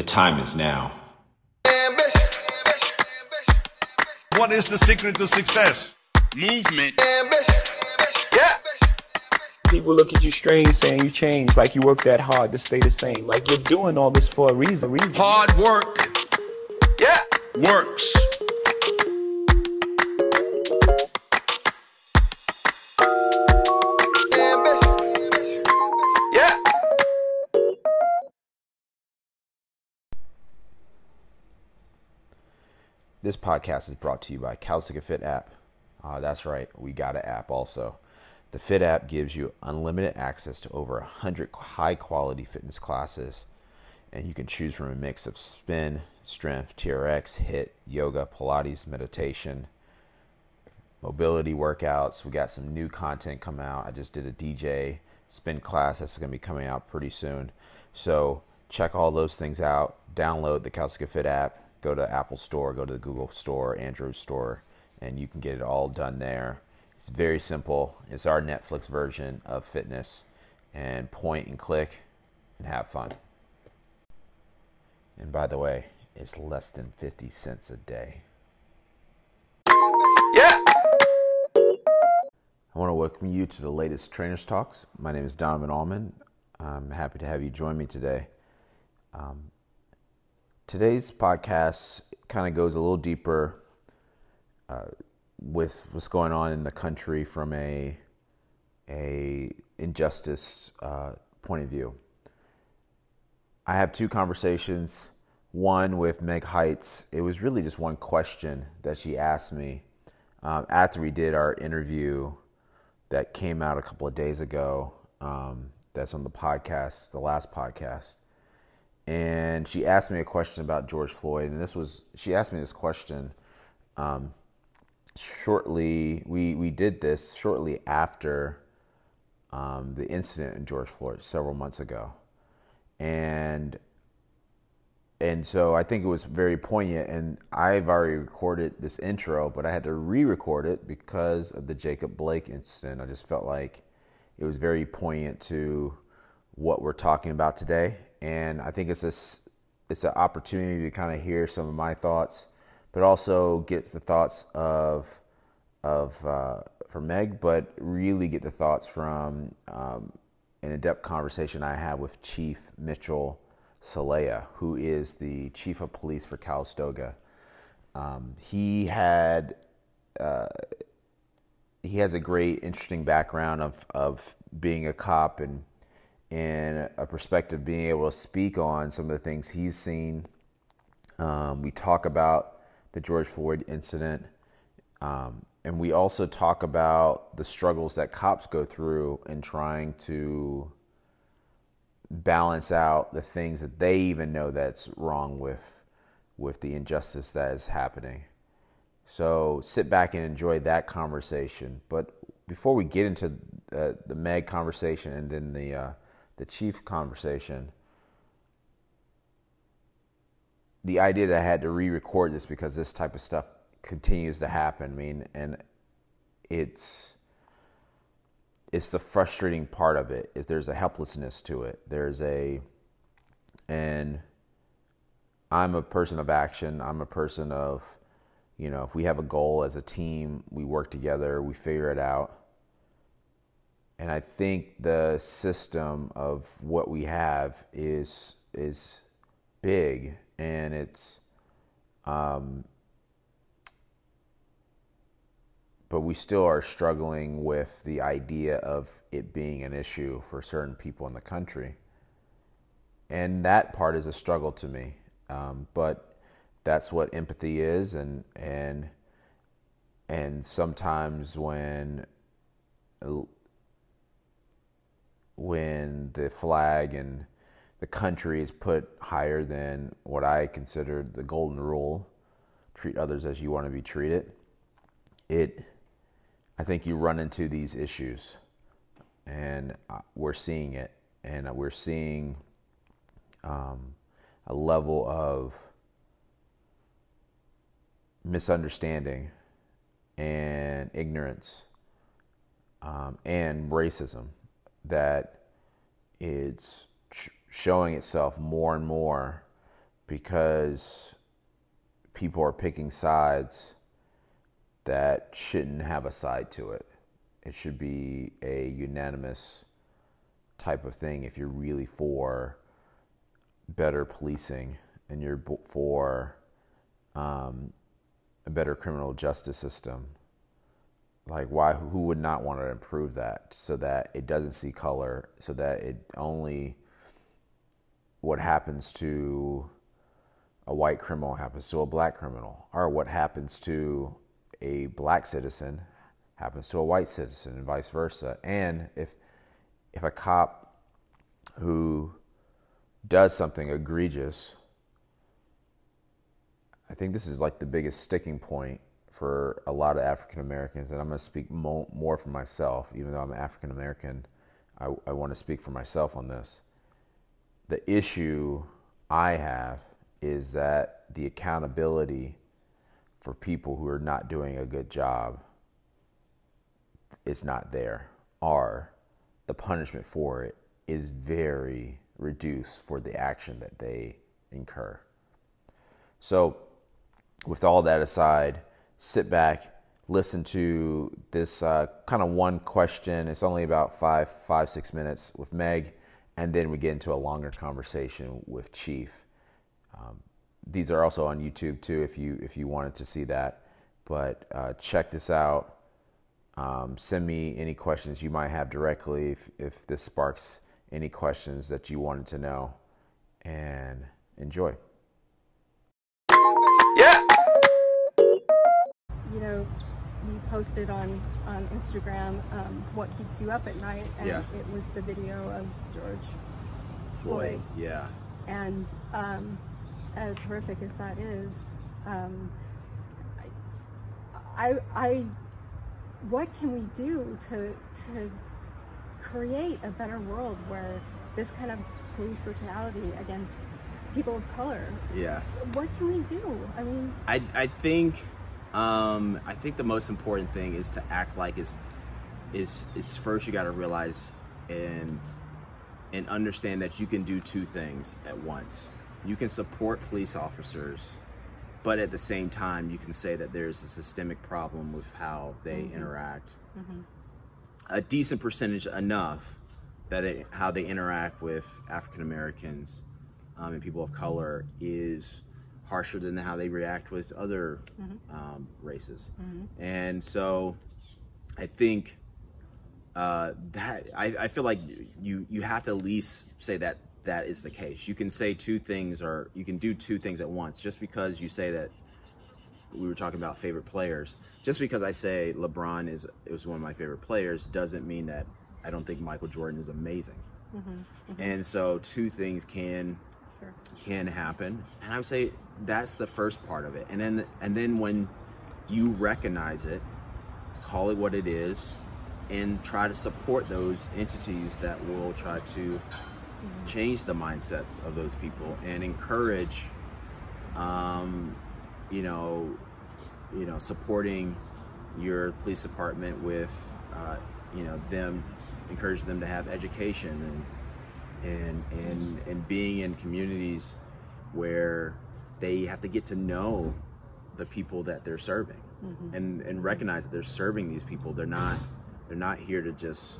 The time is now. What is the secret to success? Movement. People look at you strange saying you changed, like you work that hard to stay the same. Like you're doing all this for a reason. reason. Hard work. Yeah. Works. This podcast is brought to you by Calcica Fit app. Uh, that's right, we got an app also. The Fit app gives you unlimited access to over 100 high quality fitness classes, and you can choose from a mix of spin, strength, TRX, HIIT, yoga, Pilates, meditation, mobility workouts. We got some new content coming out. I just did a DJ spin class that's going to be coming out pretty soon. So check all those things out. Download the Calcica Fit app. Go to Apple Store, go to the Google Store, Android Store, and you can get it all done there. It's very simple. It's our Netflix version of fitness, and point and click and have fun. And by the way, it's less than 50 cents a day. Yeah. I want to welcome you to the latest Trainers Talks. My name is Donovan Allman. I'm happy to have you join me today. Um, today's podcast kind of goes a little deeper uh, with what's going on in the country from a a injustice uh, point of view. I have two conversations. One with Meg Heights. It was really just one question that she asked me um, after we did our interview that came out a couple of days ago. Um, that's on the podcast, the last podcast. And she asked me a question about George Floyd. And this was, she asked me this question um, shortly, we, we did this shortly after um, the incident in George Floyd several months ago. And and so I think it was very poignant. And I've already recorded this intro, but I had to re-record it because of the Jacob Blake incident. I just felt like it was very poignant to what we're talking about today, and I think it's this it's an opportunity to kind of hear some of my thoughts, but also get the thoughts of of uh, from Meg, but really get the thoughts from um, an in-depth conversation I had with Chief Mitchell Celaya, who is the chief of police for Calistoga. Um, he had uh, he has a great, interesting background of of being a cop and and a perspective being able to speak on some of the things he's seen. Um, we talk about the George Floyd incident, um, and we also talk about the struggles that cops go through in trying to balance out the things that they even know that's wrong with with the injustice that is happening. So sit back and enjoy that conversation. But before we get into uh, the Meg conversation and then the uh, the chief conversation, the idea that I had to re-record this because this type of stuff continues to happen. I mean, and it's it's the frustrating part of it is there's a helplessness to it there's a and i'm a person of action i'm a person of you know if we have a goal as a team we work together we figure it out and i think the system of what we have is is big and it's um, but we still are struggling with the idea of it being an issue for certain people in the country. And that part is a struggle to me. Um, but that's what empathy is and and and sometimes when when the flag and the country is put higher than what I consider the golden rule, treat others as you want to be treated. It I think you run into these issues, and uh, we're seeing it, and we're seeing um, a level of misunderstanding and ignorance um, and racism that it's showing itself more and more because people are picking sides that shouldn't have a side to it. It should be a unanimous type of thing if you're really for better policing and you're for um, a better criminal justice system. Like, why? Who would not want to improve that so that it doesn't see color, so that it only what happens to a white criminal happens to a black criminal, or what happens to a black citizen happens to a white citizen, and vice versa. And if if a cop who does something egregious, I think this is like the biggest sticking point for a lot of African Americans, and I'm going to speak mo- more for myself, even though I'm African American. I, I want to speak for myself on this. The issue I have is that the accountability for people who are not doing a good job is not there, or the punishment for it is very reduced for the action that they incur. So, with all that aside, sit back, listen to this uh, kind of one question. It's only about five, five, six minutes with Meg, and then we get into a longer conversation with Chief. Um, these are also on YouTube too, if you if you wanted to see that. But uh, check this out. Um, send me any questions you might have directly if, if this sparks any questions that you wanted to know, and enjoy. You know, you posted on on Instagram um, what keeps you up at night, and Yeah. it was the video of George Floyd. Floyd. Yeah. And um, as horrific as that is, um, I, I, what can we do to to create a better world where this kind of police brutality against people of color? Yeah. What can we do? I mean, I I think um I think the most important thing is to act like is is is first you got to realize and and understand that you can do two things at once. You can support police officers, but at the same time you can say that there's a systemic problem with how they interact. A decent percentage enough that it, how they interact with African Americans um, and people of color is harsher than how they react with other um, races. And so I think uh, that I, I feel like you you have to at least say that that is the case. You can say two things or you can do two things at once. Just because you say that we were talking about favorite players. Just because I say LeBron is is one of my favorite players doesn't mean that I don't think Michael Jordan is amazing. And so two things can. Can happen, and I would say that's the first part of it. And then and then when you recognize it, call it what it is, and try to support those entities that will try to change the mindsets of those people and encourage um, you know you know supporting your police department with uh, you know them encourage them to have education and and and and being in communities where they have to get to know the people that they're serving mm-hmm. and and recognize that they're serving these people. They're not they're not here to just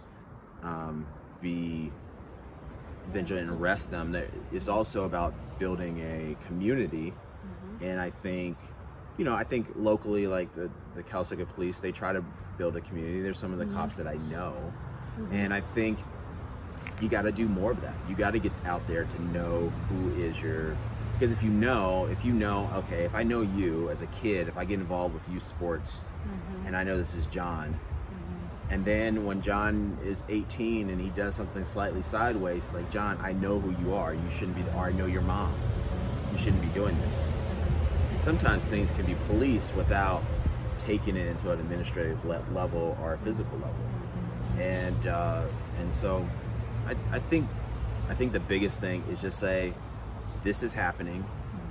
um, be vigilant and arrest them. It's also about building a community. Mm-hmm. And i think you know i think locally like the the Calistoga police they try to build a community. There's some of the mm-hmm. cops that i know. And i think you got to do more of that. You got to get out there to know who is your because if you know, if you know, okay, if I know you as a kid, if I get involved with youth sports mm-hmm. and I know this is John, mm-hmm. and then when John is 18 and he does something slightly sideways, like John, I know who you are. You shouldn't be, or I know your mom. You shouldn't be doing this. Mm-hmm. And sometimes things can be policed without taking it into an administrative le- level or a physical level and uh, and so I, I think I think the biggest thing is just say this is happening,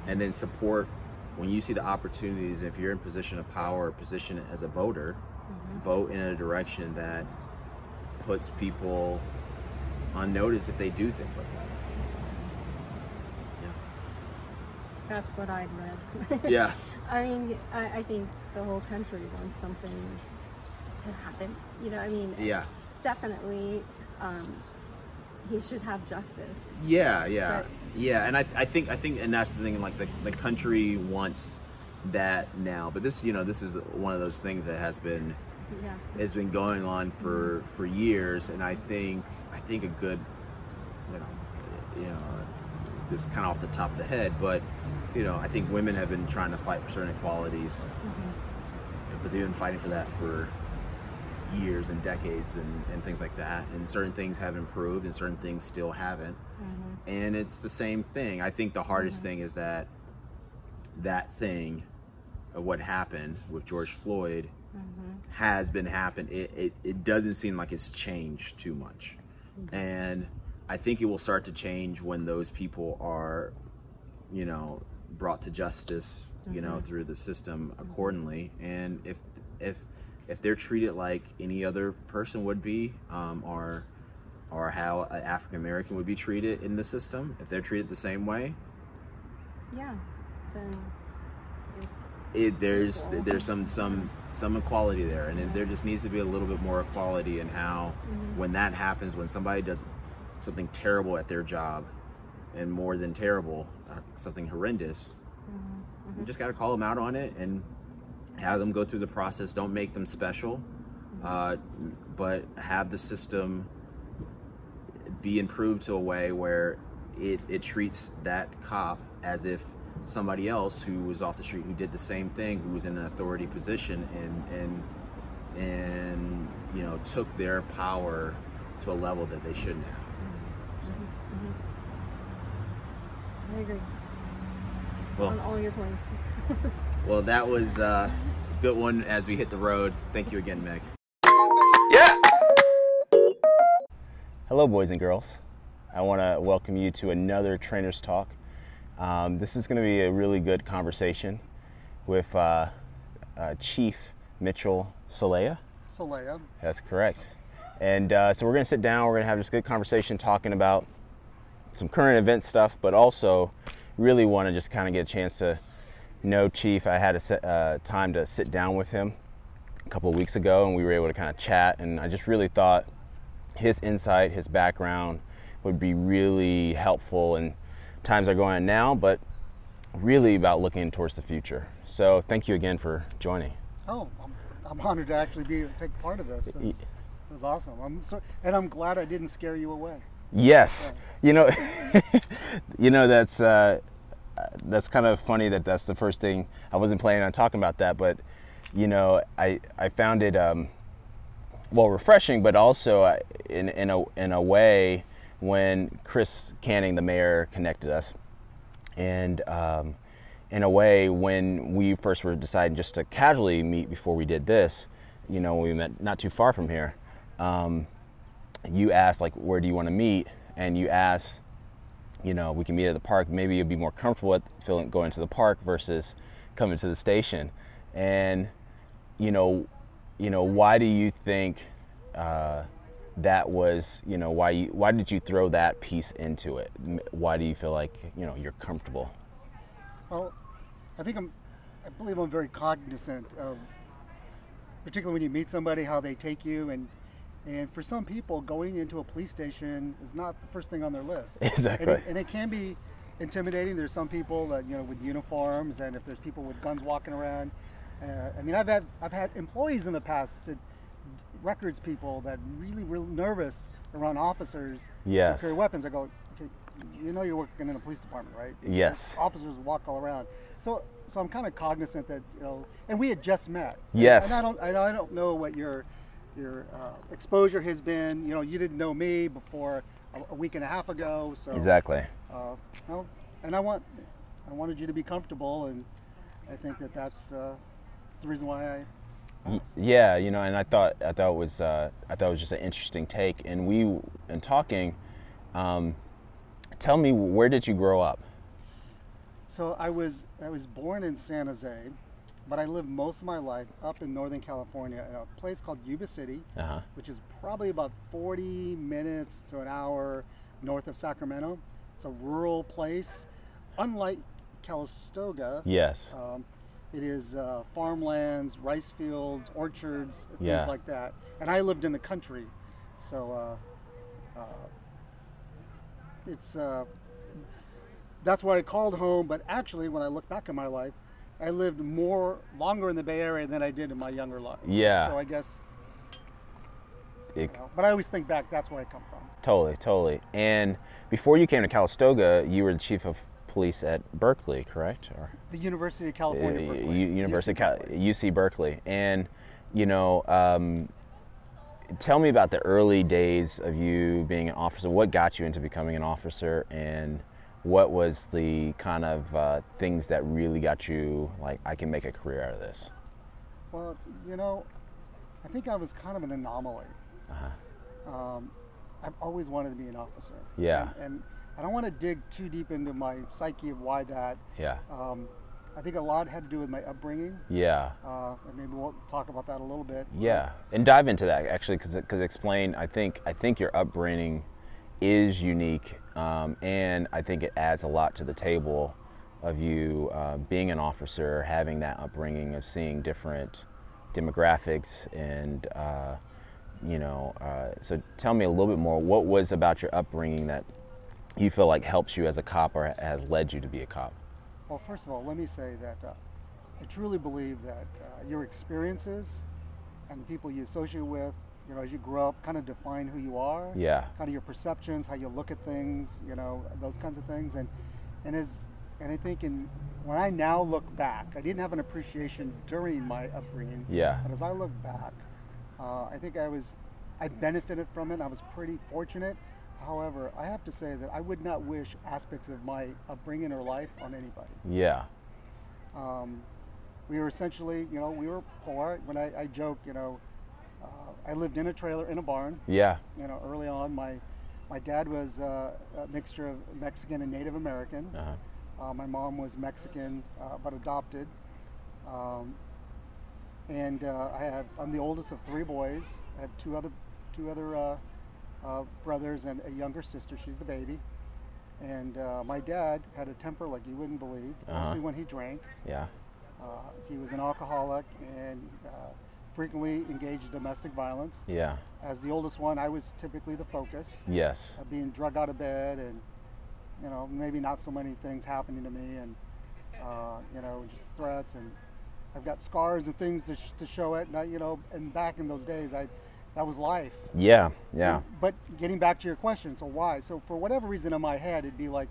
and then support when you see the opportunities. If you're in position of power or position as a voter, vote in a direction that puts people on notice if they do things like that. Yeah. That's what I'd read. Yeah. I mean, I, I think the whole country wants something to happen. You know, I mean, Yeah. definitely, um, he should have justice. Yeah, yeah, But- yeah, and I, I think I think and that's the thing. Like the the country wants that now, but this you know this is one of those things that has been Yeah. has been going on for for years, and I think I think a good you know you know this kind of off the top of the head, but you know I think women have been trying to fight for certain equalities, mm-hmm. but they've been fighting for that for years and decades and, and things like that. And certain things have improved and certain things still haven't. Mm-hmm. And it's the same thing. I think the hardest mm-hmm. thing is that that thing of what happened with george floyd mm-hmm. has been happening it, it, it doesn't seem like it's changed too much. And i think it will start to change when those people are you know brought to justice you know through the system accordingly. And if if if they're treated like any other person would be um, or or how an african american would be treated in the system if they're treated the same way Yeah. Then it's it, there's there's some some some equality there and it, there just needs to be a little bit more equality in how when that happens when somebody does something terrible at their job and more than terrible uh, something horrendous you just got to call them out on it and have them go through the process don't make them special mm-hmm. uh, but have the system be improved to a way where it, it treats that cop as if somebody else who was off the street who did the same thing who was in an authority position and and and you know took their power to a level that they shouldn't have. Mm-hmm. Mm-hmm. I agree. Well on all your points. well that was uh, a good one as we hit the road thank you again meg Yeah. Hello, boys and girls. I want to welcome you to another Trainers Talk. Um, this is going to be a really good conversation with uh, uh, Chief Mitchell Celaya. Celaya. That's correct. And uh, so we're going to sit down. We're going to have this good conversation talking about some current event stuff, but also really want to just kind of get a chance to know Chief. I had a uh, time to sit down with him a couple of weeks ago, and we were able to kind of chat. And I just really thought his insight, his background would be really helpful in times are going on now, but really about looking towards the future. So thank you again for joining. Oh, I'm, I'm honored to actually be take part of this. It was, it was awesome. I'm so, and I'm glad I didn't scare you away. Yes, you know, you know that's uh, that's kind of funny that that's the first thing. I wasn't planning on talking about that, but you know, I I found it um, well refreshing, but also uh, in in a in a way when Chris Canning, the mayor, connected us, and um, in a way when we first were deciding just to casually meet before we did this, you know, we met not too far from here. Um, you asked like where do you want to meet and you asked you know we can meet at the park. Maybe you'd be more comfortable feeling going to the park versus coming to the station. And you know you know why do you think uh, that was you know why you why did you throw that piece into it? Why do you feel like you know you're comfortable? Well, I think I'm, I believe I'm very cognizant of, particularly when you meet somebody, how they take you, and and for some people, going into a police station is not the first thing on their list. Exactly. And it, and it can be intimidating. There's some people that you know with uniforms, and if there's people with guns walking around. Uh, I mean, I've had I've had employees in the past that records people that really real nervous around officers who Yes. carry weapons. I go, okay, you know you're working in a police department, right? Yes. Officers walk all around. So so I'm kind of cognizant that you know, and we had just met. Yes. And I don't I don't know what your your uh, exposure has been. You know, you didn't know me before a, a week and a half ago. So exactly Uh, no, and I want I wanted you to be comfortable, and I think that that's uh, that's the reason why I. Y- Yeah, you know, and I thought I thought it was uh, I thought it was just an interesting take. And we, in talking, um, tell me where did you grow up? So I was I was born in San Jose, but I lived most of my life up in Northern California in a place called Yuba City, Uh huh. which is probably about 40 minutes to an hour north of Sacramento. It's a rural place, unlike Calistoga. Yes. Um, it is uh, farmlands, rice fields, orchards, things Yeah. like that. And I lived in the country, so uh, uh, it's uh, that's what I called home. But actually, when I look back in my life, I lived more longer in the Bay Area than I did in my younger life. Yeah. So I guess, It- you know, but I always think back. That's where I come from. Totally, totally. And before you came to Calistoga, you were the chief of police at Berkeley, correct? Or The University of California, Uh, Berkeley. U- University UC of Cal- Berkeley. UC Berkeley. And you know, um, tell me about the early days of you being an officer. What got you into becoming an officer, and what was the kind of uh, things that really got you like, I can make a career out of this? Well, you know, I think I was kind of an anomaly. Um, I've always wanted to be an officer. Yeah. And, and I don't want to dig too deep into my psyche of why that. Yeah. Um, I think a lot had to do with my upbringing. Yeah. Uh, and maybe we'll talk about that a little bit. Yeah, and dive into that actually, because because explain. I think I think your upbringing is unique, um, and I think it adds a lot to the table of you uh, being an officer, having that upbringing of seeing different demographics, and uh, you know. Uh, so tell me a little bit more. What was about your upbringing that you feel like helps you as a cop, or has led you to be a cop? Well, first of all, let me say that uh, I truly believe that uh, your experiences and the people you associate with, you know, as you grow up, kind of define who you are. Yeah. Kind of your perceptions, how you look at things, you know, those kinds of things. And and as and I think in when I now look back, I didn't have an appreciation during my upbringing. Yeah. But as I look back, uh, I think I was, I benefited from it. I was pretty fortunate. However, I have to say that I would not wish aspects of my upbringing or life on anybody. Yeah. Um, we were essentially, you know, we were poor. When I, I joke, you know, I lived in a trailer in a barn. Yeah. You know, early on, my my dad was uh, a mixture of Mexican and Native American. Uh-huh. Uh, my mom was Mexican uh, but adopted. Um, and uh, I have I'm the oldest of three boys. I have two other two other uh, uh, brothers and a younger sister. She's the baby. And uh, my dad had a temper like you wouldn't believe, Uh-huh. mostly when he drank. Yeah. Uh, he was an alcoholic and uh, frequently engaged in domestic violence. Yeah. As the oldest one, I was typically the focus Yes. of being drug out of bed and you know maybe not so many things happening to me and uh, you know just threats and I've got scars and things to, sh- to show it and I, you know and back in those days I that was life Yeah. Yeah. but getting back to your question so why so for whatever reason in my head it'd be like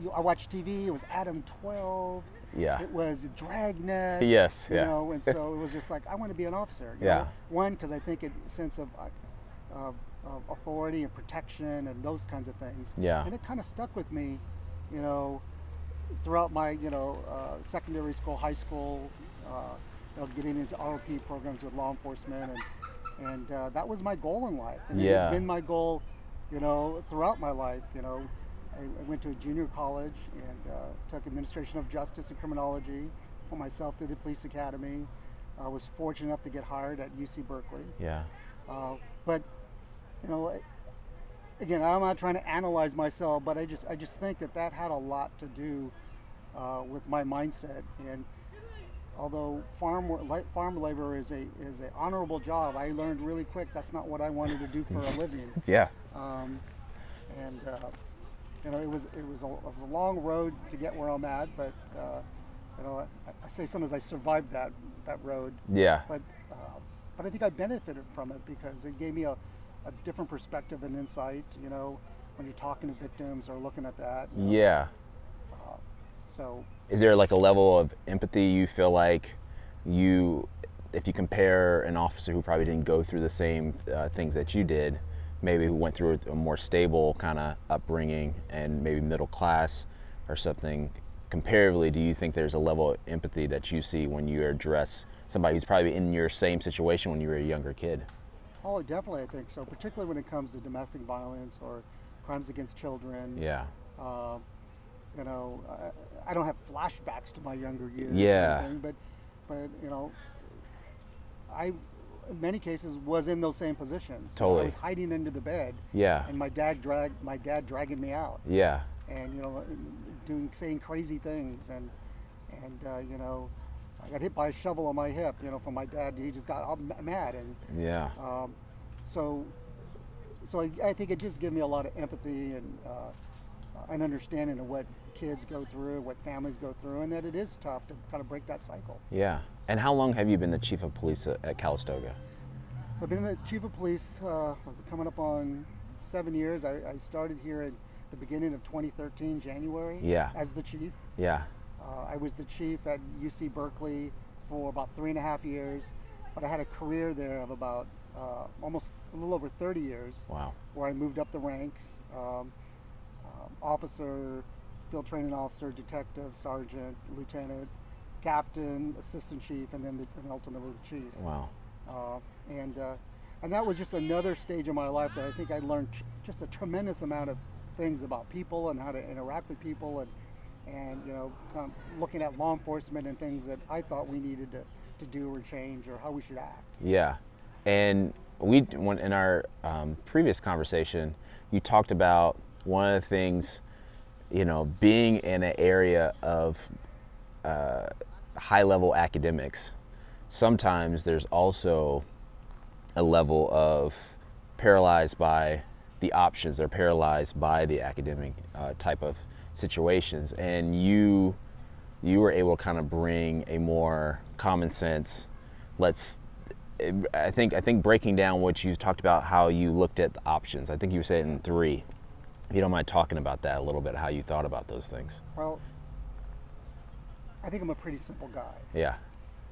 you, I watched TV it was Adam 12 Yeah. it was Dragnet Yes, you yeah. know and so it was just like I want to be an officer you Yeah. know? one because I think it sense of uh, of, of authority and protection and those kinds of things. Yeah. And it kind of stuck with me, you know, throughout my you know uh, secondary school, high school, uh, you know, getting into ROP programs with law enforcement, and and uh, that was my goal in life. And it Yeah. had been my goal, you know, throughout my life. You know, I, went to a junior college and uh, took administration of justice and criminology. Put myself through the police academy. I was fortunate enough to get hired at UC Berkeley. Yeah. Uh, but you know, again, I'm not trying to analyze myself, but I just I just think that that had a lot to do uh, with my mindset. And although farm farm labor is a is a honorable job, I learned really quick that's not what I wanted to do for a living. Yeah. Um, and uh, you know, it was it was, a, it was a long road to get where I'm at, but uh, you know, I, I say sometimes I survived that that road. Yeah. But uh, but I think I benefited from it because it gave me a, a different perspective and insight. You know, when you're talking to victims or looking at that. you know. Yeah. So Is there like a level of empathy you feel like you, if you compare an officer who probably didn't go through the same uh, things that you did, maybe who went through a more stable kind of upbringing and maybe middle class or something, comparatively, do you think there's a level of empathy that you see when you address somebody who's probably in your same situation when you were a younger kid? oh, definitely I think so. Particularly when it comes to domestic violence or crimes against children. Yeah. Uh, you know, I, I don't have flashbacks to my younger years. Yeah. anything, but but you know, I many cases was in those same positions. Totally. I was hiding under the bed. Yeah. And my dad dragged my dad dragging me out. Yeah. and you know doing saying crazy things and and uh, you know I got hit by a shovel on my hip you know from my dad he just got all mad and Yeah. um, so so I, I think it just gave me a lot of empathy and uh, an understanding of what kids go through what families go through and that it is tough to kind of break that cycle Yeah. And how long have you been the chief of police at Calistoga? so I've been the chief of police uh, was coming up on seven years I, I started here at the beginning of 2013 January Yeah. as the chief Yeah. Uh, I was the chief at UC Berkeley for about three and a half years, but I had a career there of about uh, almost a little over 30 years, Wow. where I moved up the ranks um, um, officer, field training officer, detective, sergeant, lieutenant, captain, assistant chief, and then the, and ultimately the chief. Wow. Uh, and uh, and that was just another stage of my life that I think I learned just a tremendous amount of things about people and how to interact with people and and you know kind of looking at law enforcement and things that I thought we needed to, to do or change or how we should act. Yeah, and we when in our um, previous conversation, you talked about one of the things, you know, being in an area of uh, high level academics. Sometimes there's also a level of paralyzed by the options. They're paralyzed by the academic uh, type of situations, and you you were able to kind of bring a more common sense. Let's. I think I think breaking down what you talked about how you looked at the options. I think you said in three. If you don't mind talking about that a little bit, how you thought about those things. Well, I think I'm a pretty simple guy. Yeah,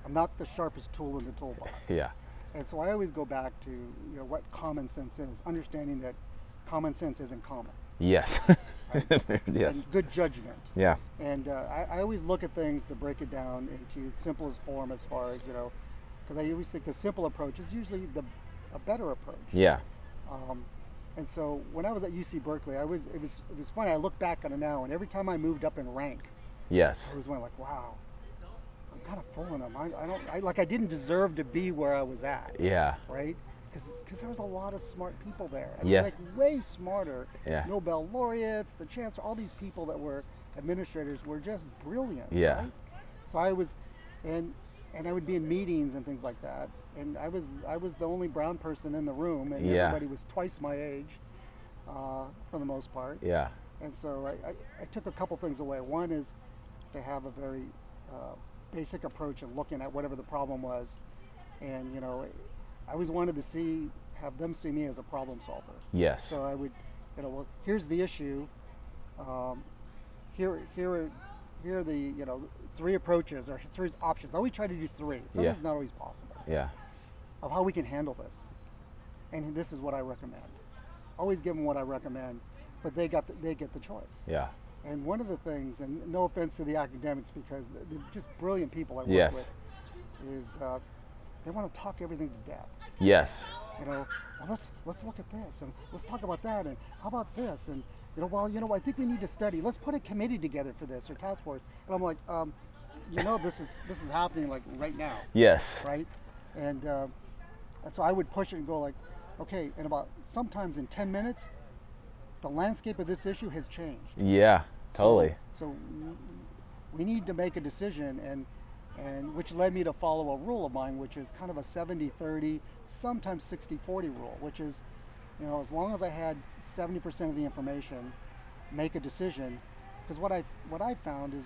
I'm not the sharpest tool in the toolbox. yeah, And so I always go back to you know what common sense is, understanding that common sense isn't common. yes, yes, And good judgment. yeah, And uh, I, I always look at things to break it down into its simplest form as far as, you know, because I always think the simple approach is usually the a better approach. yeah, Um, and so when I was at UC Berkeley, I was it was it was funny. I look back on it now, and every time I moved up in rank, yes, I was went like, wow, I'm kind of fooling them. I, I don't I, like I didn't deserve to be where I was at, yeah, right? Because there was a lot of smart people there. I mean, Yes. like way smarter. Yeah. Nobel laureates, the chancellor, all these people that were administrators were just brilliant. Yeah. Right? So I was, and and I would be in meetings and things like that, and I was I was the only brown person in the room, and Yeah. everybody was twice my age, uh, for the most part. yeah, And so I, I, I took a couple things away. One is to have a very uh, basic approach of looking at whatever the problem was, and you know, I always wanted to see have them see me as a problem solver. yes, So I would, you know, well, here's the issue. Um, here, here, are, here are the you know three approaches or three options. I always try to do three. Sometimes Yeah. it's not always possible yeah, of how we can handle this. And this is what I recommend. Always give them what I recommend, but they got the, they get the choice. yeah, And one of the things, and no offense to the academics because they're just brilliant people I work Yes. with, is uh, they want to talk everything to death. yes, You know, well let's let's look at this and let's talk about that and how about this and you know, well you know I think we need to study. Let's put a committee together for this or task force. And I'm like, um, you know, this is this is happening like right now yes, right? And, uh, and so I would push it and go like, okay, in about sometimes in 10 minutes, the landscape of this issue has changed. yeah, totally, So, w- we need to make a decision, and and which led me to follow a rule of mine, which is kind of a 70-30, sometimes 60-40 rule, which is, you know, as long as I had 70% of the information, make a decision. Because what I what I found is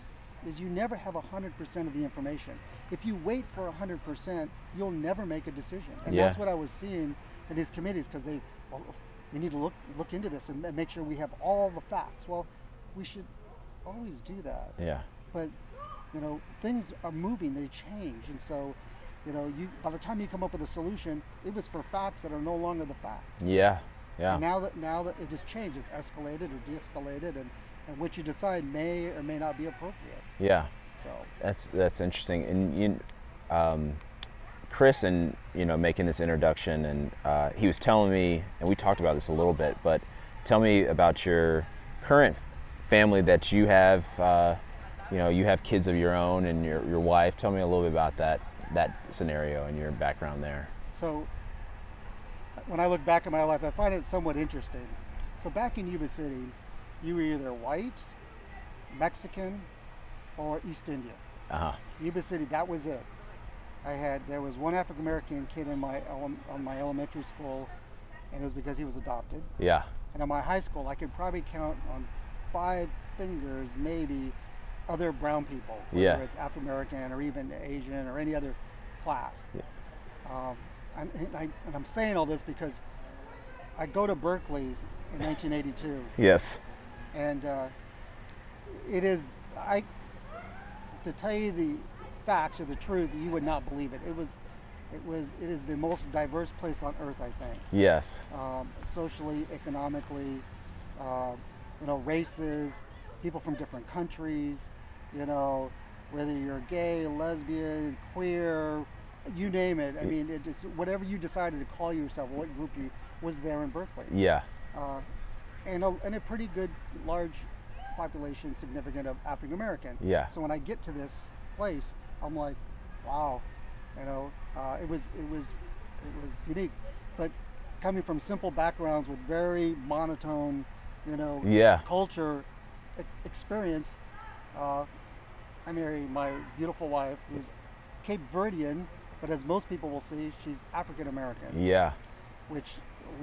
is you never have 100% of the information. If you wait for 100%, you'll never make a decision. And Yeah. that's what I was seeing in these committees because they, well, we need to look look into this and make sure we have all the facts. Well, we should always do that. yeah, But you know, things are moving; they change, and so you know, you by the time you come up with a solution, it was for facts that are no longer the facts. yeah, yeah, And now that now that it has changed, it's escalated or de-escalated, and and what you decide may or may not be appropriate. yeah. So That's that's interesting, and you, um, Chris, and you know, making this introduction, and uh, he was telling me, and we talked about this a little bit, but tell me about your current family that you have. Uh, you know, you have kids of your own, and your your wife. Tell me a little bit about that that scenario and your background there. So when I look back at my life, I find it somewhat interesting. So back in Yuba City, you were either white, Mexican, or East Indian. Uh huh. Yuba City, that was it. I had there was one African American kid in my ele- on my elementary school, and it was because he was adopted. Yeah. And at my high school, I could probably count on five fingers, maybe, other brown people, whether Yeah. it's African American or even Asian or any other class. Um, I'm, and, I, and I'm saying all this because I go to Berkeley in 1982 Yes. and uh, it is I to tell you the facts or the truth you would not believe it it was it was it is the most diverse place on earth I think Yes. um, socially economically uh, you know races people from different countries you know whether you're gay lesbian queer you name it I mean it just whatever you decided to call yourself what group you was there in Berkeley Yeah. uh, and, a, and a pretty good large population significant of African American. Yeah. So when I get to this place, I'm like, wow, you know, uh, it was it was it was unique, but coming from simple backgrounds with very monotone, you know, Yeah. culture experience. Uh, I married my beautiful wife, who's Cape Verdean, but as most people will see, she's African American Yeah. which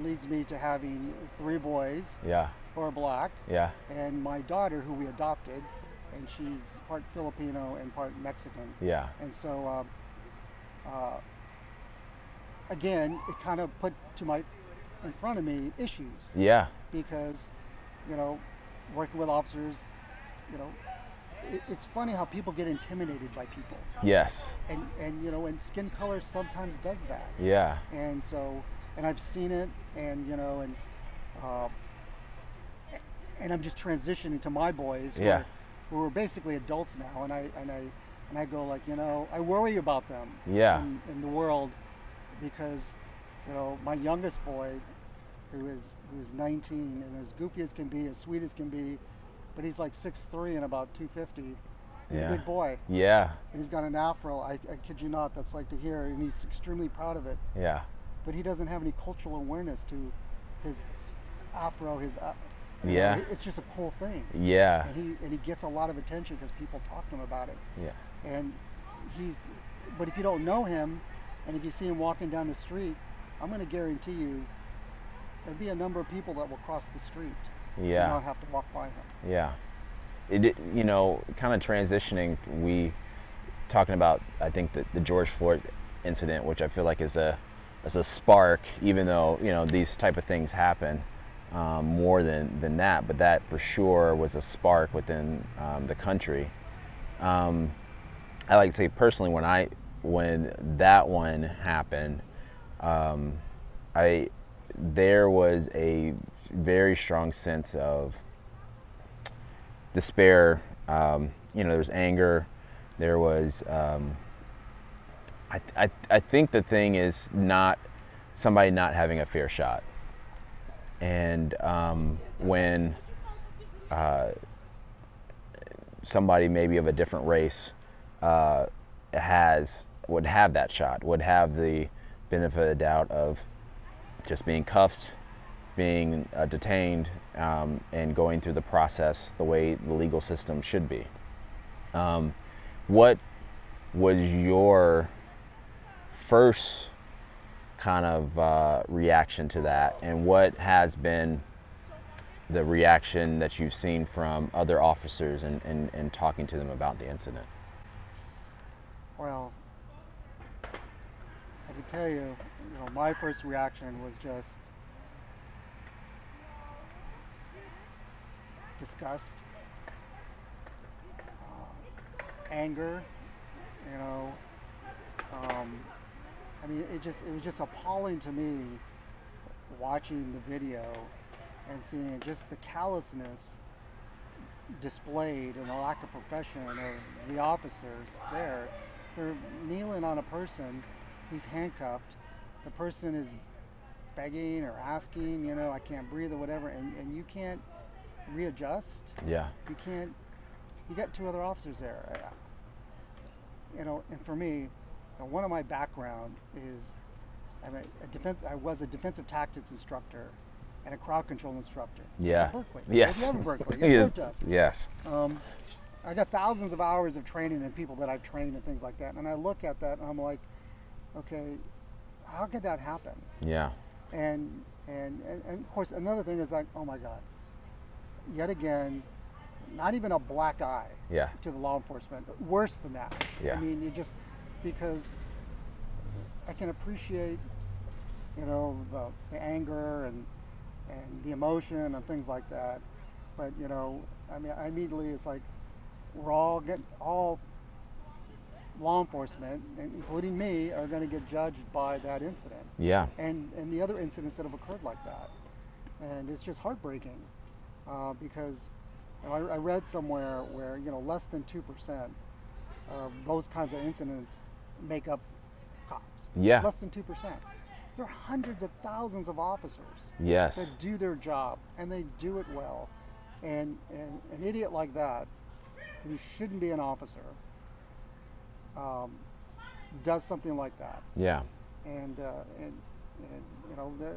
leads me to having three boys Yeah. who are black, Yeah. and my daughter who we adopted, and she's part Filipino and part Mexican. Yeah. And so, um, uh, again, it kind of put to my in front of me issues Yeah. because, you know, working with officers, you know, it, it's funny how people get intimidated by people, Yes. and and you know, and skin color sometimes does that Yeah. and so and I've seen it and you know and uh, and I'm just transitioning to my boys Yeah. Are basically adults now and I and I and I go like you know I worry about them Yeah. in, in the world because you know my youngest boy who is who is 19 and as goofy as can be as sweet as can be but he's like 6'3 and about 250 he's Yeah. a big boy Yeah. and he's got an afro I, I kid you not that's like to hear and he's extremely proud of it Yeah. but he doesn't have any cultural awareness to his afro his uh, you know, Yeah. it's just a cool thing Yeah. and he and he gets a lot of attention because people talk to him about it Yeah. and he's but if you don't know him and if you see him walking down the street i'm going to guarantee you there'll be a number of people that will cross the street Yeah. and not have to walk by him Yeah. It, it- you know, kind of transitioning, we talking about, I think, the, the George Floyd incident, which I feel like is a, is a spark, even though, you know, these type of things happen um, more than, than that, but that for sure was a spark within um, the country. Um, I like to say personally, when I, when that one happened, um, I, there was a very strong sense of despair. Um, you know, there was anger. There was. Um, I, I, I think the thing is not somebody not having a fair shot. And um, when uh, somebody maybe of a different race uh, has would have that shot, would have the benefit of the doubt of just being cuffed, being uh, detained, um, and going through the process the way the legal system should be. Um, what was your first kind of uh, reaction to that, and what has been the reaction that you've seen from other officers and, talking to them about the incident? Well, I can tell you, you know, my first reaction was just disgust, uh, anger, you know. Um, I mean, it just it was just appalling to me watching the video and seeing just the callousness displayed and the lack of profession of the officers there. They're kneeling on a person, he's handcuffed. The person is begging or asking, you know, I can't breathe or whatever, and, and you can't readjust. Yeah. You can't, you got two other officers there. You know, and for me, uh, one of my background is I'm a, defense, I was a defensive tactics instructor and a crowd control instructor. Yeah. Berkeley. Yes. Have Berkeley. Yes. Yes. Um, I got thousands of hours of training and people that I've trained and things like that. And I look at that and I'm like, okay, how could that happen? Yeah. And and, and, and of course another thing is like, oh my God, yet again, not even a black eye Yeah. to the law enforcement. Worse than that. Yeah. I mean, you just because I can appreciate, you know, the, the anger and and the emotion and things like that. But you know, I mean, I immediately it's like we're all getting all law enforcement, including me, are going to get judged by that incident Yeah. and and the other incidents that have occurred like that, and it's just heartbreaking uh, because you know, I, I read somewhere where you know less than two percent of those kinds of incidents make up cops. Yeah. less than two percent. There are hundreds of thousands of officers Yes. that do their job and they do it well, and and an idiot like that who shouldn't be an officer um, does something like that Yeah. and uh, and, and you know there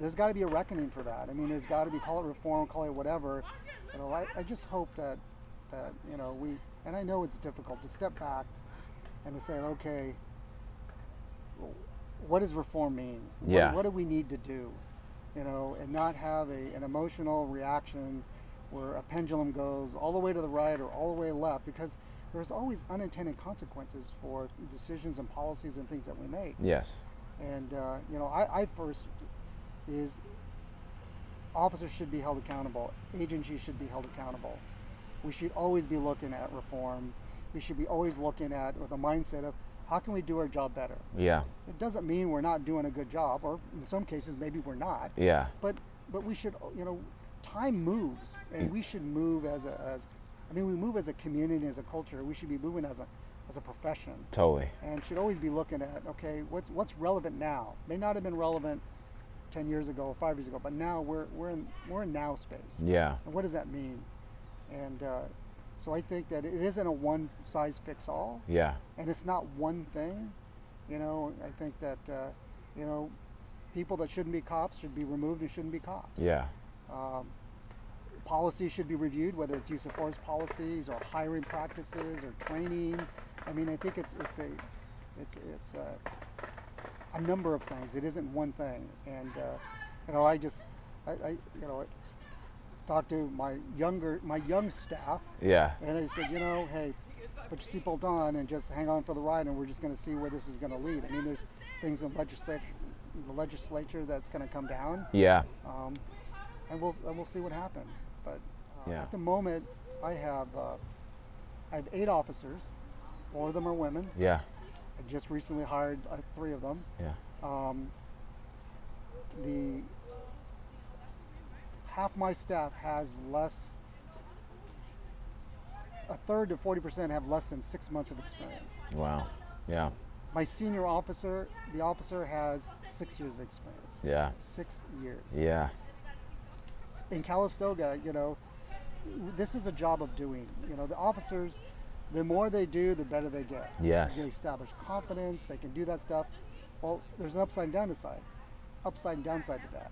there's got to be a reckoning for that. I mean, there's got to be call it reform, call it whatever. You know, I, I just hope that that you know we and I know it's difficult to step back and to say, okay, what does reform mean? What- Yeah. What, do we need to do? You know, and not have a, an emotional reaction where a pendulum goes all the way to the right or all the way left because there's always unintended consequences for decisions and policies and things that we make. Yes. And uh, you know, I, I first is officers should be held accountable. Agencies should be held accountable. We should always be looking at reform. We should be always looking at with a mindset of how can we do our job better. Yeah. It doesn't mean we're not doing a good job, or in some cases maybe we're not. Yeah. But but we should you know, time moves, and we should move as a as, I mean we move as a community as a culture. We should be moving as a as a profession Totally. and should always be looking at okay what's what's relevant now may not have been relevant 10 years ago or 5 years ago but now we're we're in we're in now space Yeah. and what does that mean and uh, so I think that it isn't a one size fits all Yeah. and it's not one thing you know I think that uh, you know people that shouldn't be cops should be removed and shouldn't be cops Yeah. um, policies should be reviewed, whether it's use of force policies or hiring practices or training. I mean, I think it's it's a it's it's a, a number of things. It isn't one thing, and uh, you know, I just I, I you know talked to my younger my young staff, Yeah. and I said, you know, hey, put your seatbelt on and just hang on for the ride, and we're just going to see where this is going to lead. I mean, there's things in legislature the legislature that's going to come down Yeah. um, and we'll and we'll see what happens. But uh, Yeah. at the moment, I have uh, I have eight officers. Four of them are women. Yeah. I just recently hired uh, three of them. Yeah. Um, the half my staff has less. A third to forty percent have less than six months of experience. Wow. Yeah. My senior officer, the officer has six years of experience. Yeah. Six years. Yeah. in Calistoga, you know, this is a job of doing. You know, the officers, the more they do, the better they get. Yes. They establish confidence. They can do that stuff. Well, there's an upside and downside, upside and downside to that.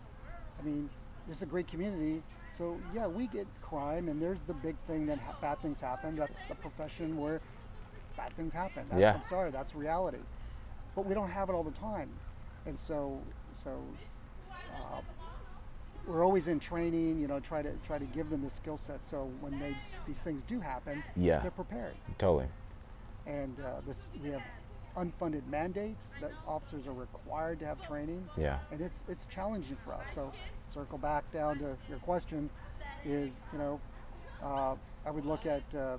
I mean, it's a great community. So yeah, we get crime, and there's the big thing that ha- bad things happen. That's the profession where bad things happen. That- Yeah. I'm sorry, that's reality. But we don't have it all the time, and so so. Uh, we're always in training, you know, try to try to give them the skill set so when they these things do happen, Yeah. they're prepared. Totally. And uh, this we have unfunded mandates that officers are required to have training. Yeah. And it's it's challenging for us. So circle back down to your question is, you know, uh, I would look at uh,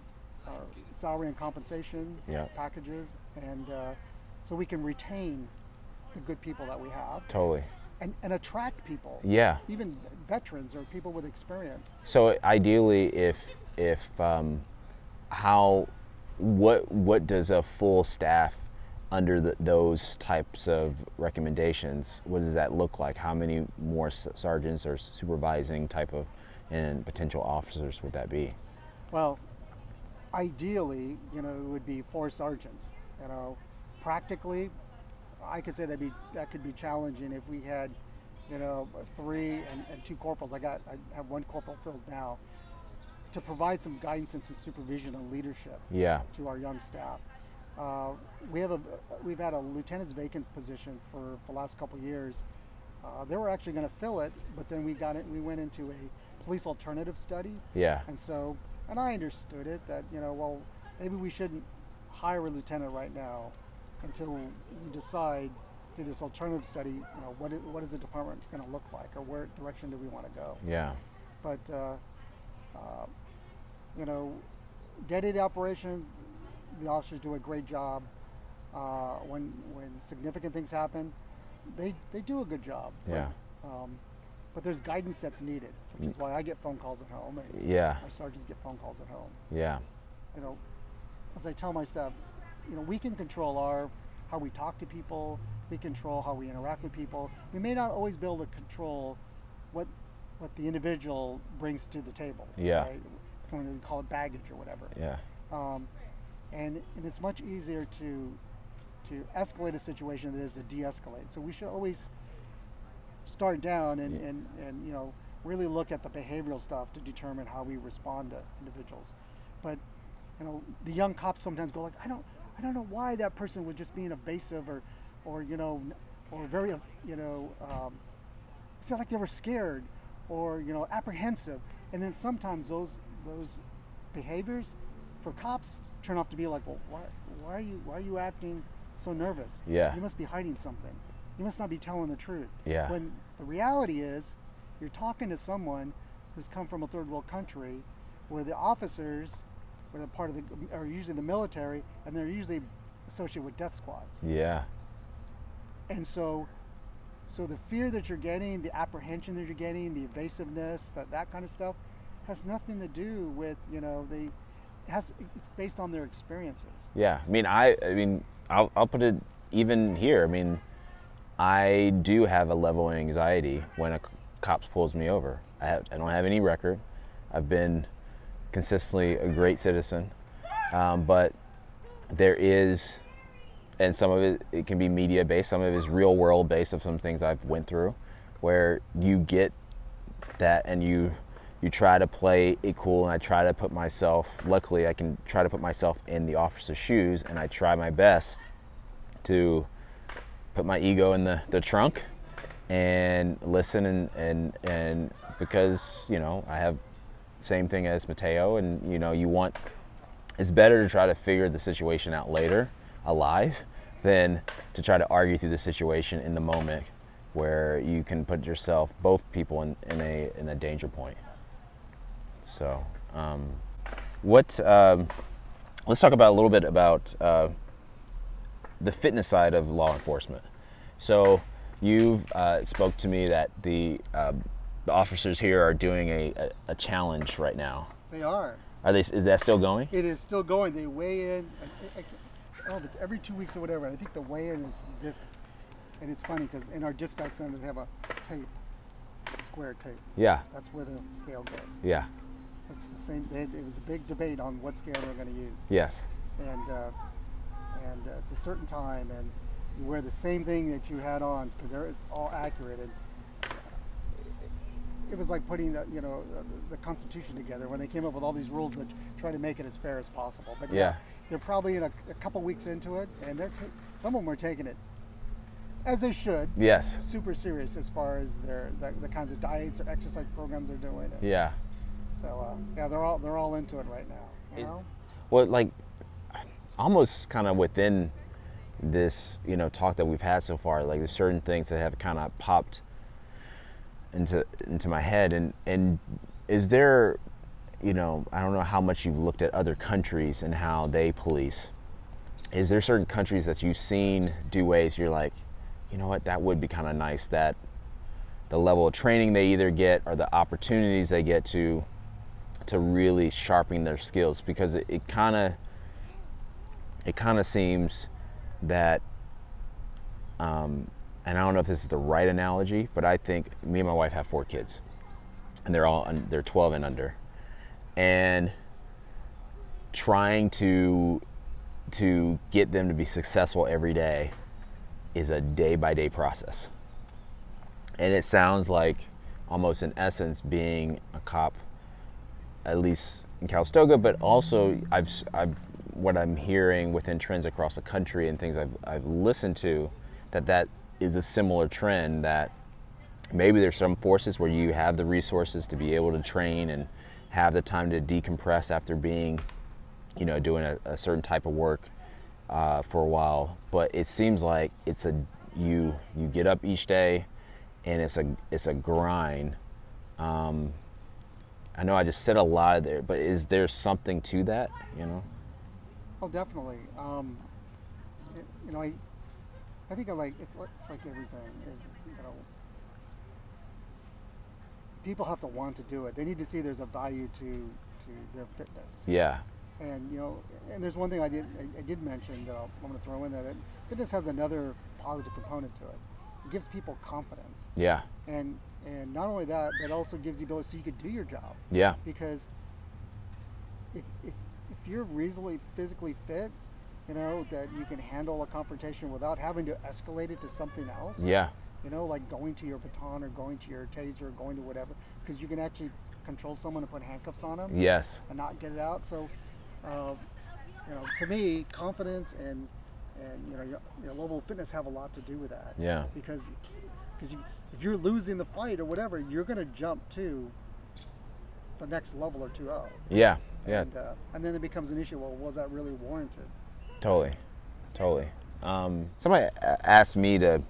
our salary and compensation Yeah. packages and uh, so we can retain the good people that we have Totally. and, and attract people Yeah. even veterans or people with experience. So ideally, if if um, how what what does a full staff under the, those types of recommendations? What does that look like? How many more s- sergeants or supervising type of and potential officers would that be? Well, ideally, you know, it would be four sergeants. You know, practically, I could say that be that could be challenging if we had you know, three and, and two corporals. I got I have one corporal filled now to provide some guidance and some supervision and leadership Yeah. to our young staff. Uh, we have a we've had a lieutenant's vacant position for the last couple of years. Uh, they were actually going to fill it, but then we got it. We went into a police alternative study, Yeah. and so and I understood it that you know well maybe we shouldn't hire a lieutenant right now until we decide through this alternative study you know what is, what is the department going to look like or where direction do we want to go Yeah. but uh, uh, you know, day-to-day operations, the officers do a great job. Uh, when when significant things happen, they they do a good job. But, Yeah. um, but there's guidance that's needed, which is why I get phone calls at home, Yeah. our sergeants get phone calls at home. Yeah. You know, as I tell my staff, you know, we can control our how we talk to people. We control how we interact with people. We may not always be able to control what what the individual brings to the table. Yeah. Right? Someone they call it baggage or whatever. Yeah. Um, and and it's much easier to to escalate a situation than it is to de-escalate. So we should always start down and, Yeah. and, and you know really look at the behavioral stuff to determine how we respond to individuals. But you know the young cops sometimes go like I don't I don't know why that person was just being evasive or or you know or very you know um, it's not like they were scared or you know apprehensive and then sometimes those those behaviors for cops turn off to be like well why, why are you why are you acting so nervous Yeah. you must be hiding something you must not be telling the truth Yeah. when the reality is you're talking to someone who's come from a third world country where the officers are the part of the are usually the military and they're usually associated with death squads Yeah. and so so the fear that you're getting the apprehension that you're getting the evasiveness that that kind of stuff has nothing to do with you know the has it's based on their experiences Yeah, I mean, I, I mean, I'll, I'll put it even here. I mean, I do have a level of anxiety when a cops pulls me over. I have, I don't have any record. I've been consistently a great citizen, um, but there is, and some of it it can be media based. Some of it is real world based of some things I've went through, where you get that and you you try to play it cool and I try to put myself luckily I can try to put myself in the officer's shoes and I try my best to put my ego in the, the trunk and listen and, and and because you know I have same thing as Mateo and you know you want it's better to try to figure the situation out later alive than to try to argue through the situation in the moment where you can put yourself both people in, in a in a danger point so um, what um, let's talk about a little bit about uh, the fitness side of law enforcement. So you've uh, spoke to me that the uh, the officers here are doing a, a, a challenge right now. They are. Are they is that still going? It is still going. They weigh in. I, I, I don't know if it's every two weeks or whatever. I think the weigh-in is this and it's funny because in our dispatch center they have a tape square tape. Yeah. That's where the scale goes. Yeah it's the same they, it was a big debate on what scale they're going to use yes and uh, and uh, it's a certain time, and you wear the same thing that you had on because it's all accurate. And it was like putting the, you know the, the Constitution together when they came up with all these rules that try to make it as fair as possible. But Yeah. they're probably in a, a couple weeks into it, and they're ta- some of them are taking it as they should. yes Super serious as far as their the, the kinds of diets or exercise programs they're doing. Yeah So uh, yeah, they're all they're all into it right now. You Is- know? well like almost kind of within this you know talk that we've had so far like there's certain things that have kind of popped into into my head and and is there you know i don't know how much you've looked at other countries and how they police is there certain countries that you've seen do ways you're like you know what that would be kind of nice that the level of training they either get or the opportunities they get to to really sharpen their skills because it, kind of it kind of seems that um, and I don't know if this is the right analogy, but I think me and my wife have four kids, and they're all they're 12 and under, and trying to to get them to be successful every day is a day by day process. and it sounds like almost in essence being a cop at least in Calistoga, but also I've, I've what I'm hearing within trends across the country and things I've, I've listened to, that that is a similar trend that maybe there's some forces where you have the resources to be able to train and have the time to decompress after being, you know, doing a, a certain type of work uh, for a while. But it seems like it's a you you get up each day, and it's a it's a grind. Um, I know I just said a lot there, but is there something to that? You know? Oh, definitely. Um, it- you know, I, I think I like it's like, it's like everything is you know. People have to want to do it. They need to see there's a value to to their fitness. Yeah. And you know, and there's one thing I did I, I did mention that I'll, I'm going to throw in that it, fitness has another positive component to it. It gives people confidence, Yeah. and and not only that, but also gives you ability so you could do your job. Yeah. Because if if if you're reasonably physically fit, you know that you can handle a confrontation without having to escalate it to something else. Yeah. You know, like going to your baton or going to your taser or going to whatever, because you can actually control someone and put handcuffs on them Yes. and not get it out. So, uh, you know, to me, confidence and and you know your, your level of fitness have a lot to do with that. Yeah. Because because you, if you're losing the fight or whatever, you're going to jump to the next level or two up. Yeah. Yeah. And, uh, and then it becomes an issue. Well, was that really warranted? Totally, totally. Um, somebody asked me to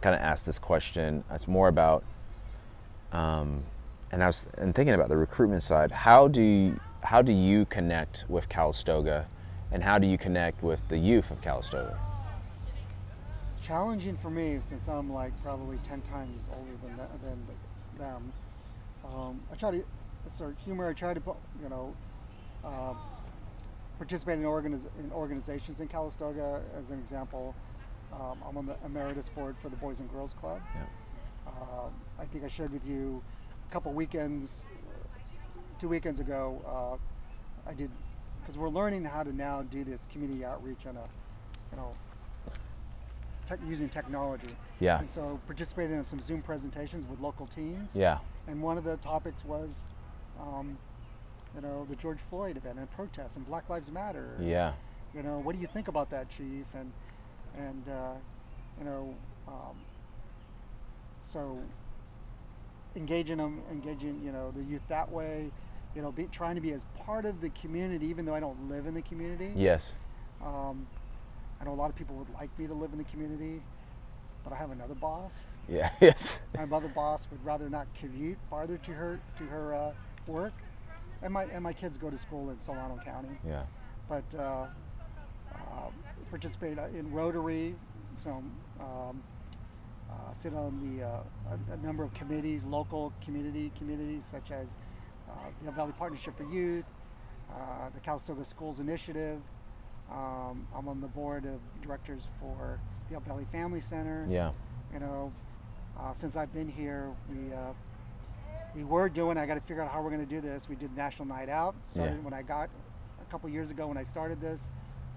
kind of ask this question. It's more about, um, and I was and thinking about the recruitment side. How do you, how do you connect with Calistoga, and how do you connect with the youth of Calistoga? Challenging for me since I'm like probably ten times older than th- than them. Um, I try to sort of humor. I try to you know uh, participate in, organiz- in organizations in Calistoga. As an example, um, I'm on the emeritus board for the Boys and Girls Club. Yeah. Um, I think I shared with you a couple weekends, two weekends ago. Uh, I did because we're learning how to now do this community outreach on a, you know, tech, using technology. Yeah. And so participated in some Zoom presentations with local teams. Yeah. And one of the topics was, um, you know, the George Floyd event and protests and Black Lives Matter. Yeah. You know, what do you think about that, Chief? And and uh, you know, um, so engaging them, engaging you know the youth that way. You know, be, trying to be as part of the community, even though I don't live in the community. Yes. Um, I know a lot of people would like me to live in the community, but I have another boss. Yeah. Yes. My other boss would rather not commute farther to her to her uh, work, and my and my kids go to school in Solano County. Yeah. But uh, uh, participate in Rotary, so um, uh, sit on the uh, a, a number of committees, local community communities such as uh, the Valley Partnership for Youth, uh, the Calistoga Schools Initiative. Um, I'm on the board of directors for the UpValley Family Center. Yeah. You know, uh, since I've been here, we uh, we were doing. I got to figure out how we're going to do this. We did National Night Out. Started Yeah. when I got a couple years ago when I started this.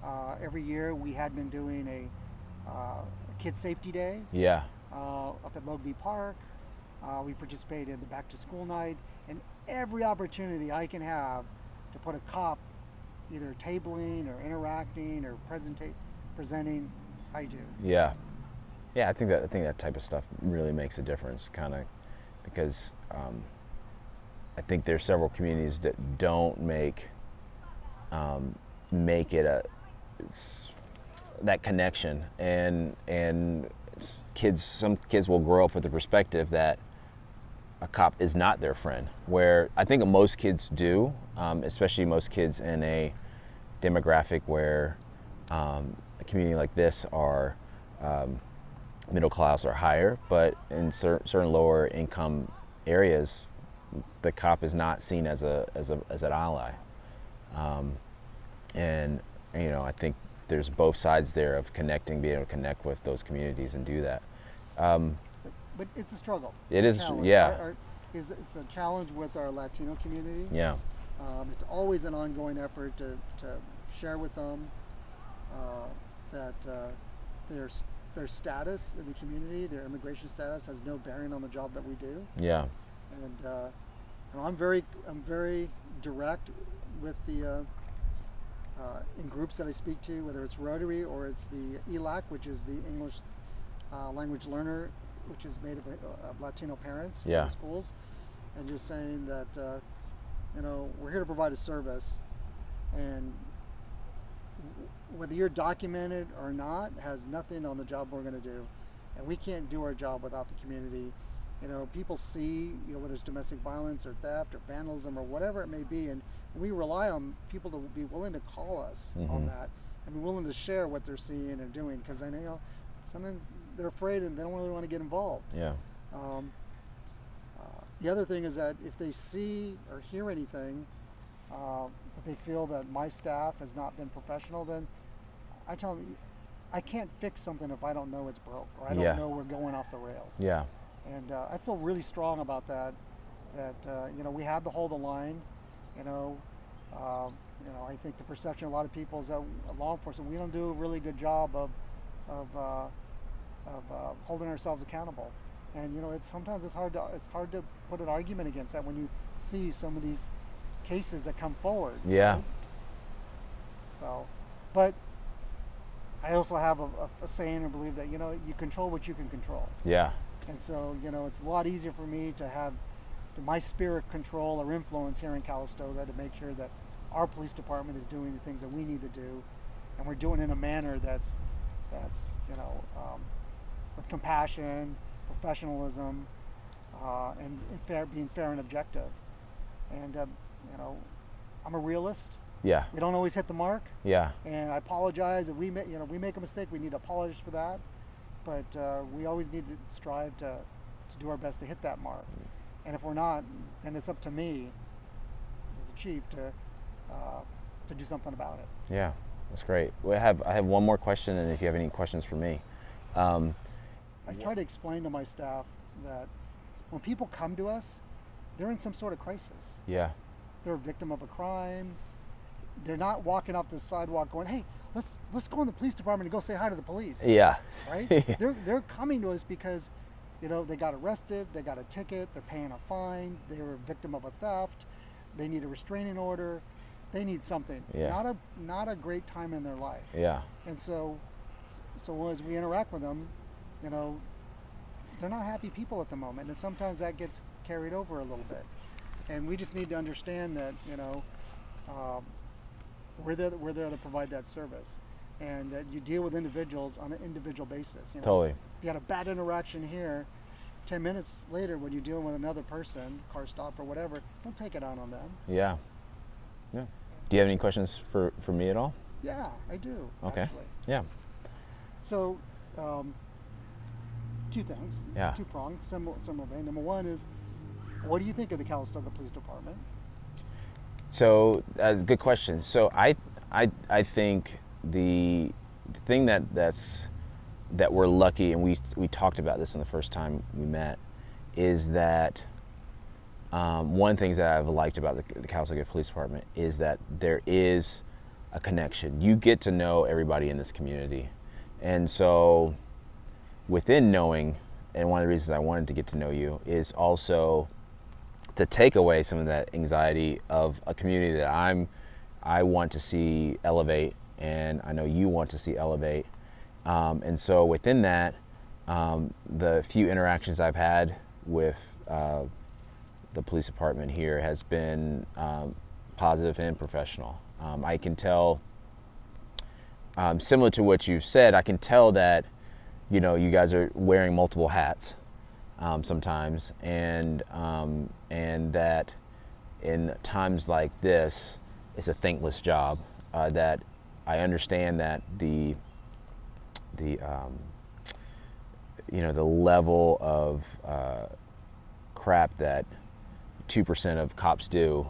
Uh, every year we had been doing a, uh, a Kid Safety Day Yeah. uh, up at Logvy Park. Uh, we participated in the Back to School Night, and every opportunity I can have to put a cop either tabling or interacting or presenta- presenting, I do. Yeah, yeah. I think that I think that type of stuff really makes a difference, kind of, because um, I think there's several communities that don't make um, make it a that connection, and and kids some kids will grow up with the perspective that a cop is not their friend. Where I think most kids do, um, especially most kids in a demographic where um, a community like this are um, middle class or higher, but in cer- certain lower income areas, the cop is not seen as a as a as an ally. Um, and you know, I think there's both sides there of connecting, being able to connect with those communities and do that. Um, But it's a struggle. It It's is, yeah. Our- our- is- it's a challenge with our Latino community. yeah, Um, it's always an ongoing effort to, to share with them uh, that uh, there's their status in the community, their immigration status, has no bearing on the job that we do. Yeah. And, uh, and I'm very I'm very direct with the uh, uh, in groups that I speak to, whether it's Rotary or it's the ELAC, which is the English uh, language learner, which is made of, of Latino parents Yeah. the schools, and just saying that uh, you know we're here to provide a service, and whether you're documented or not has nothing on the job we're going to do, and we can't do our job without the community. You know, people see you know whether it's domestic violence or theft or vandalism or whatever it may be, and we rely on people to be willing to call us on that and be willing to share what they're seeing and doing because I know sometimes they're afraid and they don't really want to get involved. Yeah. Um, the other thing is that if they see or hear anything, uh, that they feel that my staff has not been professional, then I tell them, I can't fix something if I don't know it's broke or I don't Yeah. know we're going off the rails. Yeah. And uh, I feel really strong about that. That uh, you know we had to hold the line. You know, um, you know I think the perception of a lot of people is that law enforcement we don't do a really good job of of uh, of uh, holding ourselves accountable. And you know, it's sometimes it's hard to it's hard to put an argument against that when you see some of these cases that come forward. Yeah. right? So, but I also have a, a, a saying and believe that you know you control what you can control. Yeah. And so, you know, it's a lot easier for me to have to my spirit control or influence here in Calistoga to make sure that our police department is doing the things that we need to do, and we're doing it in a manner that's that's you know um, with compassion, professionalism, uh, and, and fair, being fair and objective. And um, you know, I'm a realist. Yeah. We don't always hit the mark Yeah. and I apologize if we make you know we make a mistake. We need to apologize for that, but uh, we always need to strive to to do our best to hit that mark. And if we're not, then it's up to me as a chief to uh, to do something about it. Yeah. That's great. We have I have one more question, and if you have any questions for me, um, I try to explain to my staff that when people come to us, they're in some sort of crisis. yeah. They're a victim of a crime. They're not walking off the sidewalk going, "Hey, let's let's go in the police department and go say hi to the police." Yeah. right? they're they're coming to us because, you know, they got arrested, they got a ticket, they're paying a fine, they were a victim of a theft, they need a restraining order, they need something. Yeah. Not a not a great time in their life. Yeah. And so, so as we interact with them, you know, they're not happy people at the moment, and sometimes that gets carried over a little bit. And we just need to understand that, you know, um, we're there. We're there to provide that service, and that you deal with individuals on an individual basis. You know, Totally. You had a bad interaction here, ten minutes later, when you're dealing with another person, car stop or whatever, don't take it out on them. Yeah. Yeah. Do you have any questions for for me at all? Yeah, I do. Okay. Actually. Yeah. So, um, two things. Yeah. Two pronged, similar, similar vein. Number one is, what do you think of the Calistoga Police Department? So that's a good question. So I, I, I think the thing that that's that we're lucky, and we we talked about this in the first time we met, is that um, one of the things that I've liked about the, the Calistoga Police Department is that there is a connection. You get to know everybody in this community, and so within knowing, and one of the reasons I wanted to get to know you is also to take away some of that anxiety of a community that I'm I want to see elevate and I know you want to see elevate. Um, and so within that um, the few interactions I've had with uh, the police department here has been um, positive and professional. Um, I can tell um, similar to what you've said I can tell that you know you guys are wearing multiple hats um, sometimes, and um, and that in times like this, it's a thankless job. Uh, that I understand that the the um, you know the level of uh, crap that two percent of cops do,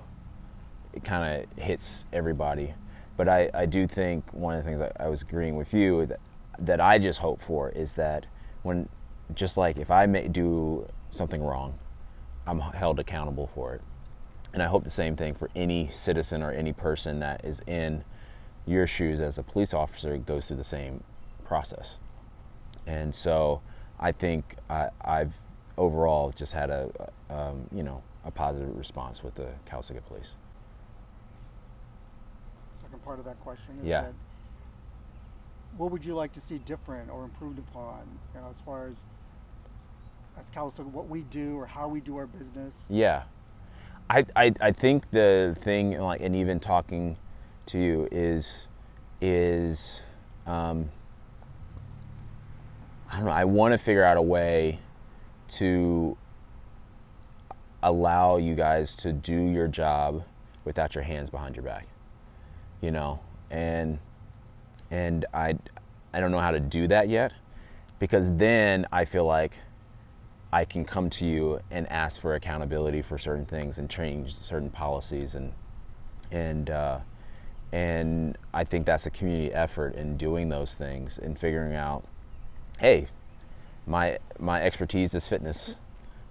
it kind of hits everybody. But I, I do think one of the things I, I was agreeing with you that that I just hope for is that when just like if I may do something wrong, I'm held accountable for it. And I hope the same thing for any citizen or any person that is in your shoes as a police officer goes through the same process. And so I think I, I've overall just had a, um, you know, a positive response with the Calistoga Police. Second part of that question is Yeah. that what would you like to see different or improved upon, you know, as far as as Calistoga, what we do or how we do our business? Yeah, I, I, I think the thing like and even talking to you is is um, I don't know. I want to figure out a way to allow you guys to do your job without your hands behind your back. You know, and and I I don't know how to do that yet because then I feel like I can come to you and ask for accountability for certain things and change certain policies and and uh, and I think that's a community effort in doing those things and figuring out, hey, my my expertise is fitness.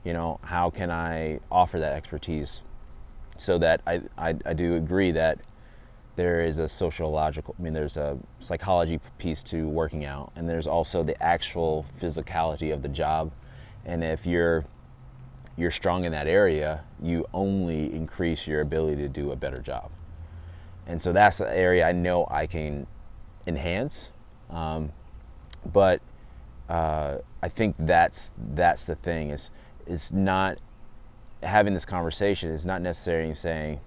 You know, how can I offer that expertise so that I, I, I do agree that there is a sociological, I mean, there's a psychology piece to working out, and there's also the actual physicality of the job. And if you're you're strong in that area, you only increase your ability to do a better job. And so that's the area I know I can enhance. Um, but uh, I think that's that's the thing is is not having this conversation is not necessarily saying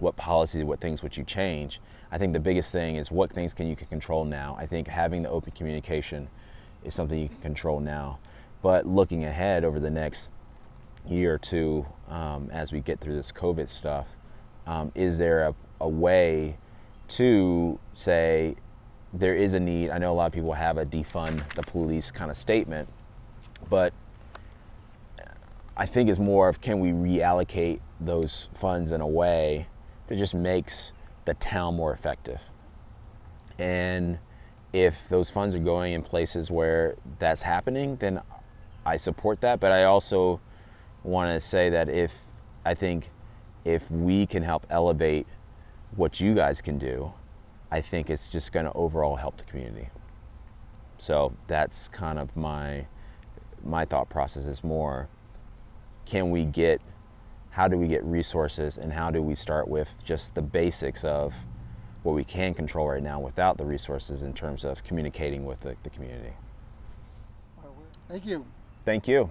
what policies, what things would you change. I think the biggest thing is what things can you can control now. I think having the open communication is something you can control now. But looking ahead over the next year or two, um, as we get through this COVID stuff, um, is there a, a way to say there is a need? I know a lot of people have a defund the police kind of statement, but I think it's more of can we reallocate those funds in a way that just makes the town more effective. And if those funds are going in places where that's happening, then I support that. But I also want to say that if I think if we can help elevate what you guys can do, I think it's just going to overall help the community. So that's kind of my my thought process is more can we get how do we get resources and how do we start with just the basics of what we can control right now without the resources in terms of communicating with the, the community? Thank you. thank you